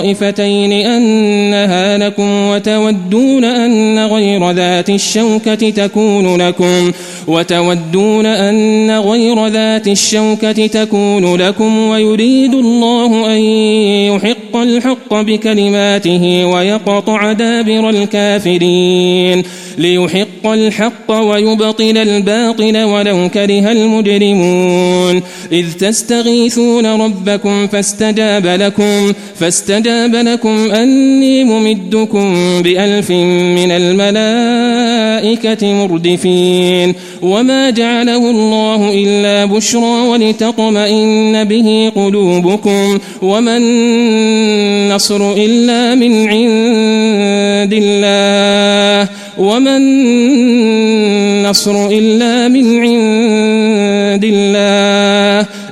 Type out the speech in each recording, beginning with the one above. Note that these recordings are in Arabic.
الطائفتين أنها لكم وتودون أن غير ذات الشوكة تكون لكم وتودون أن غير ذات الشوكة تكون لكم ويريد الله أن يحق الحق بكلماته ويقطع دابر الكافرين ليحق الحق ويبطل الباطل ولو كره المجرمون إذ تستغيثون ربكم فاستجاب لكم فاستجاب لكم أني ممدكم بألف من الملائكة مردفين وما جعله الله إلا بشرى ولتطمئن به قلوبكم وما النصر إلا من عند الله وما النصر إلا من عند الله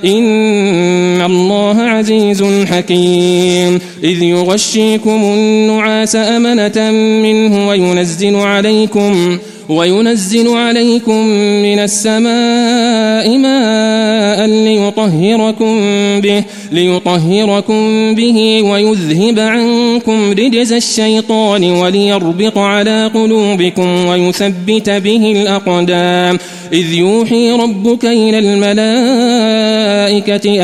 إن الله عزيز حكيم. إذ يغشيكم النعاس أمنة منه وينزل عليكم وينزل عليكم من السماء ماء ليطهركم به ليطهركم به ويذهب عنكم رجز الشيطان وليربط على قلوبكم ويثبت به الأقدام. إذ يوحي ربك إلى الملائكة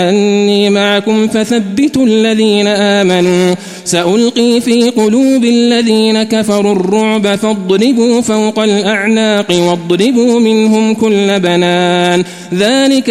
أني معكم فثبتوا الذين آمنوا. سألقي في قلوب الذين كفروا الرعب فاضربوا فوق الأعناق واضربوا منهم كل بنان. ذلك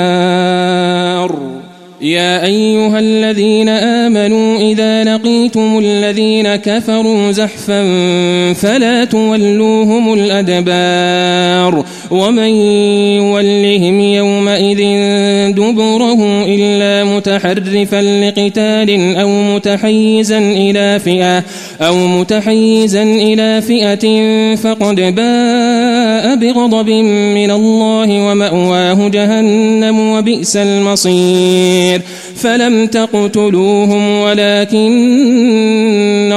يا أيها الذين آمنوا إذا لقيتم الذين كفروا زحفا فلا تولوهم الأدبار ومن يولهم يومئذ دبره إلا متحرفا لقتال أو متحيزا إلى فئة أو متحيزا إلى فئة فقد بغضب من الله ومأواه جهنم وبئس المصير. فلم تقتلوهم ولكن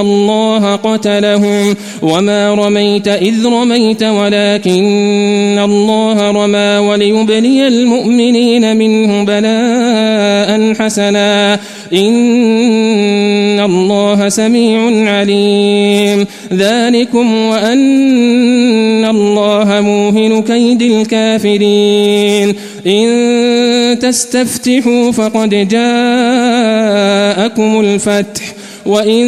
الله قتلهم. وما رميت إذ رميت ولكن الله رمى وليبلي المؤمنين منه بلاء حسنا. إن الله سميع عليم. ذلكم وأن الله موهن كيد الكافرين. إن تستفتحوا فقد جاءكم الفتح وإن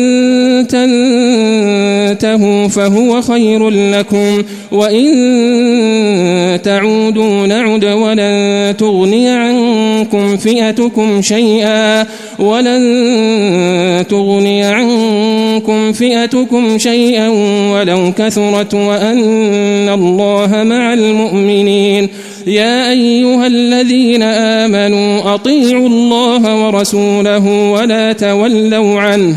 تنتهوا فهو خير لكم وإن تعودوا نعد ولن تغني عنكم فئتكم شيئا. ولن تغني عنكم فئتكم شيئا ولو كثرت وأن الله مع المؤمنين. يا أيها الذين آمنوا أطيعوا الله ورسوله ولا تولوا عنه.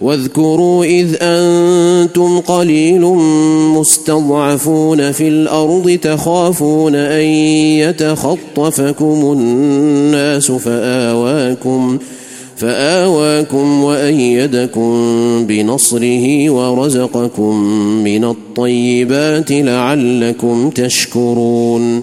واذكروا إذ أنتم قليل مستضعفون في الأرض تخافون أن يتخطفكم الناس فآواكم فآواكم وأيدكم بنصره ورزقكم من الطيبات لعلكم تشكرون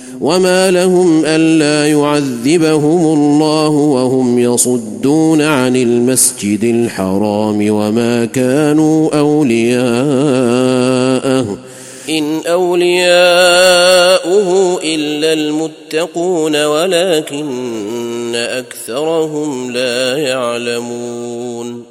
وما لهم الا يعذبهم الله وهم يصدون عن المسجد الحرام وما كانوا اولياءه ان اولياؤه الا المتقون ولكن اكثرهم لا يعلمون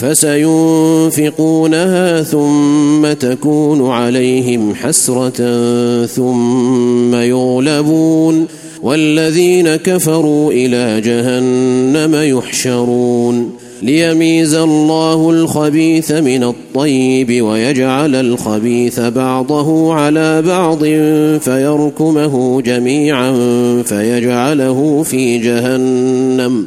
فسينفقونها ثم تكون عليهم حسرة ثم يغلبون والذين كفروا إلى جهنم يحشرون ليميز الله الخبيث من الطيب ويجعل الخبيث بعضه على بعض فيركمه جميعا فيجعله في جهنم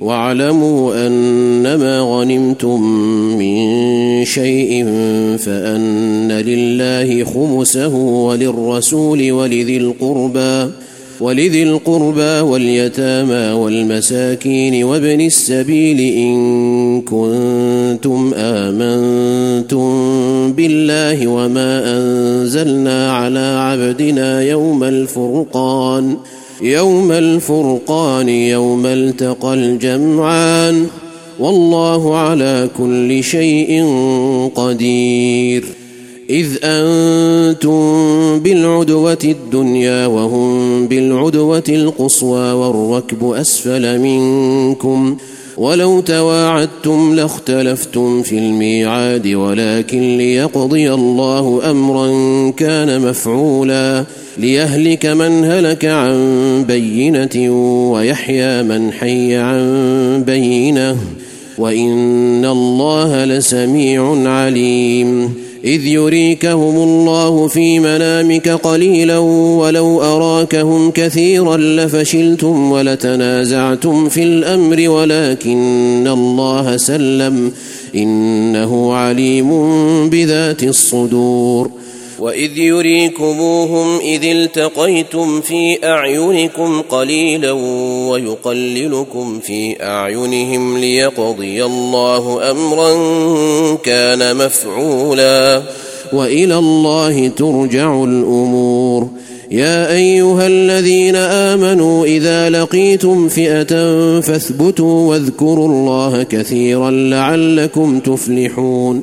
واعلموا أنما غنمتم من شيء فأن لله خمسه وللرسول ولذي القربى ولذي القربى واليتامى والمساكين وابن السبيل إن كنتم آمنتم بالله وما أنزلنا على عبدنا يوم الفرقان يوم الفرقان يوم التقى الجمعان والله على كل شيء قدير. إذ أنتم بالعدوة الدنيا وهم بالعدوة القصوى والركب أسفل منكم. ولو تواعدتم لاختلفتم في الميعاد ولكن ليقضي الله أمرا كان مفعولا. ليهلك من هلك عن بينة ويحيى من حي عن بينة. وإن الله لسميع عليم. إذ يريكهم الله في منامك قليلا ولو أراكهم كثيرا لفشلتم ولتنازعتم في الأمر ولكن الله سلم. إنه عليم بذات الصدور. واذ يريكموهم اذ التقيتم في اعينكم قليلا ويقللكم في اعينهم ليقضي الله امرا كان مفعولا والى الله ترجع الأمور يا ايها الذين امنوا اذا لقيتم فئه فاثبتوا واذكروا الله كثيرا لعلكم تفلحون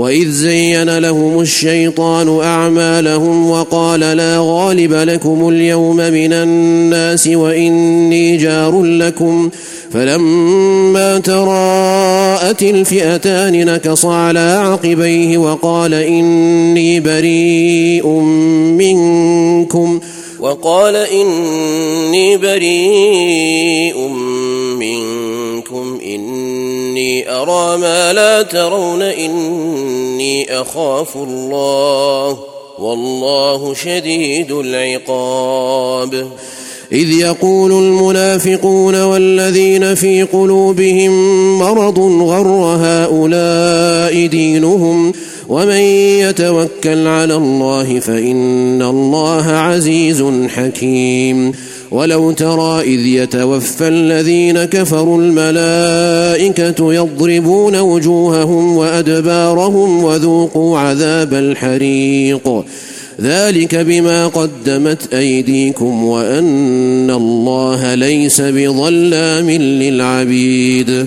وإذ زين لهم الشيطان أعمالهم وقال لا غالب لكم اليوم من الناس وإني جار لكم. فلما تراءت الفئتان نكص على عقبيه وقال إني بريء منكم. وقال إني بريء منكم. إني أرى ما لا ترون إني أخاف الله والله شديد العقاب. إذ يقول المنافقون والذين في قلوبهم مرض غر هؤلاء دينهم ومن يتوكل على الله فإن الله عزيز حكيم. ولو ترى إذ يتوفى الذين كفروا الملائكة يضربون وجوههم وأدبارهم وذوقوا عذاب الحريق. ذلك بما قدمت أيديكم وأن الله ليس بظلام للعبيد.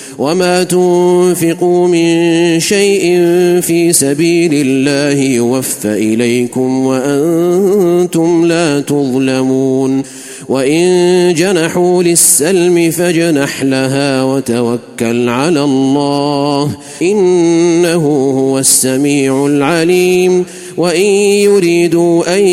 وما تنفقوا من شيء في سبيل الله يوفى اليكم وأنتم لا تظلمون وان جنحوا للسلم فجنح لها وتوكل على الله انه هو السميع العليم وإن يريدوا أن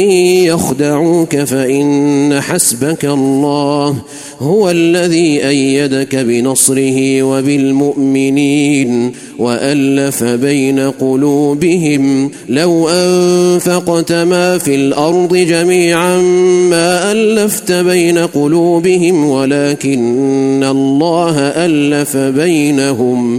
يخدعوك فإن حسبك الله هو الذي أيدك بنصره وبالمؤمنين وألف بين قلوبهم لو أنفقت ما في الأرض جميعا ما ألفت بين قلوبهم ولكن الله ألف بينهم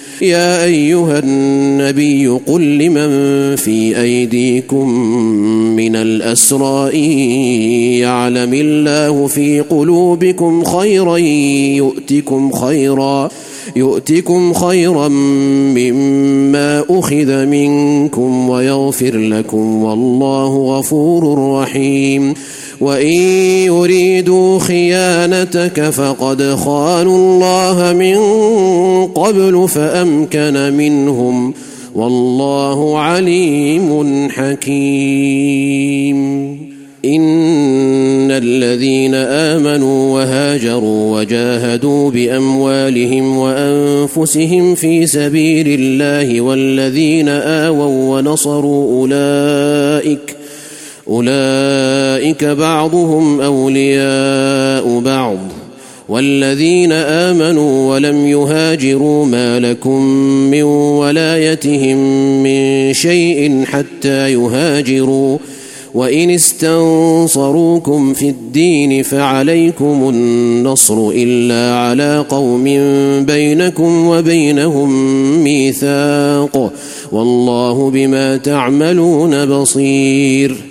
يا أيها النبي قل لمن في أيديكم من الأسرى يعلم الله في قلوبكم خيرا يؤتكم خيرا يؤتكم خيرا مما أخذ منكم ويغفر لكم والله غفور رحيم وان يريدوا خيانتك فقد خانوا الله من قبل فامكن منهم والله عليم حكيم ان الذين امنوا وهاجروا وجاهدوا باموالهم وانفسهم في سبيل الله والذين اووا ونصروا اولئك أولئك بعضهم أولياء بعض والذين آمنوا ولم يهاجروا ما لكم من ولايتهم من شيء حتى يهاجروا وإن استنصروكم في الدين فعليكم النصر إلا على قوم بينكم وبينهم ميثاق والله بما تعملون بصير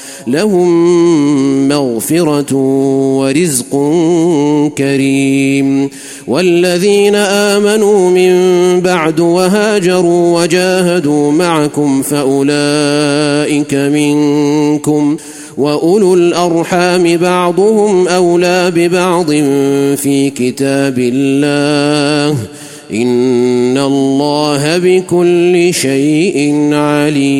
لهم مغفرة ورزق كريم. والذين آمنوا من بعد وهاجروا وجاهدوا معكم فأولئك منكم وأولو الأرحام بعضهم أولى ببعض في كتاب الله. إن الله بكل شيء عليم.